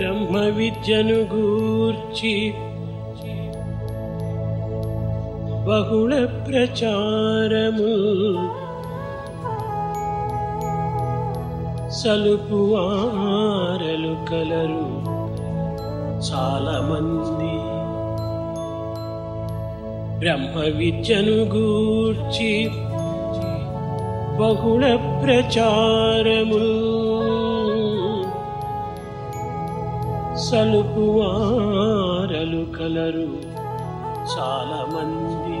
బ్రహ్మ విద్యను గూర్చి బహుళ ప్రచారము సలుపు ఆరలు కలరు చాలా మంది బ్రహ్మ విద్యను గూర్చి బహుళ ప్రచారము సలుపు కలరు చాలా మంది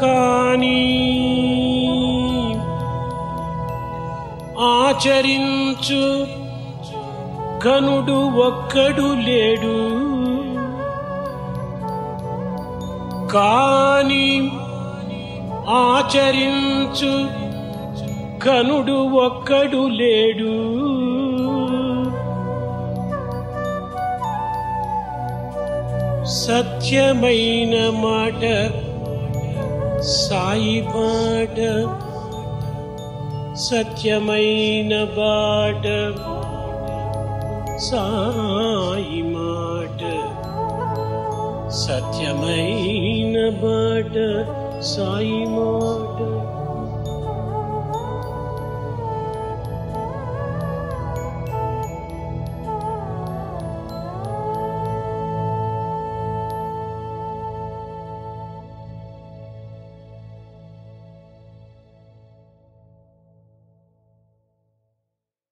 కానీ ఆచరించు ఘనుడు ఒక్కడు లేడు. కానీ ఆచరించు ఘనుడు ఒక్కడు లేడు. సత్యమైన మాట సాయి మాట సత్యమైన బాట సాయి మాట సత్యమైన బాట సాయి మాట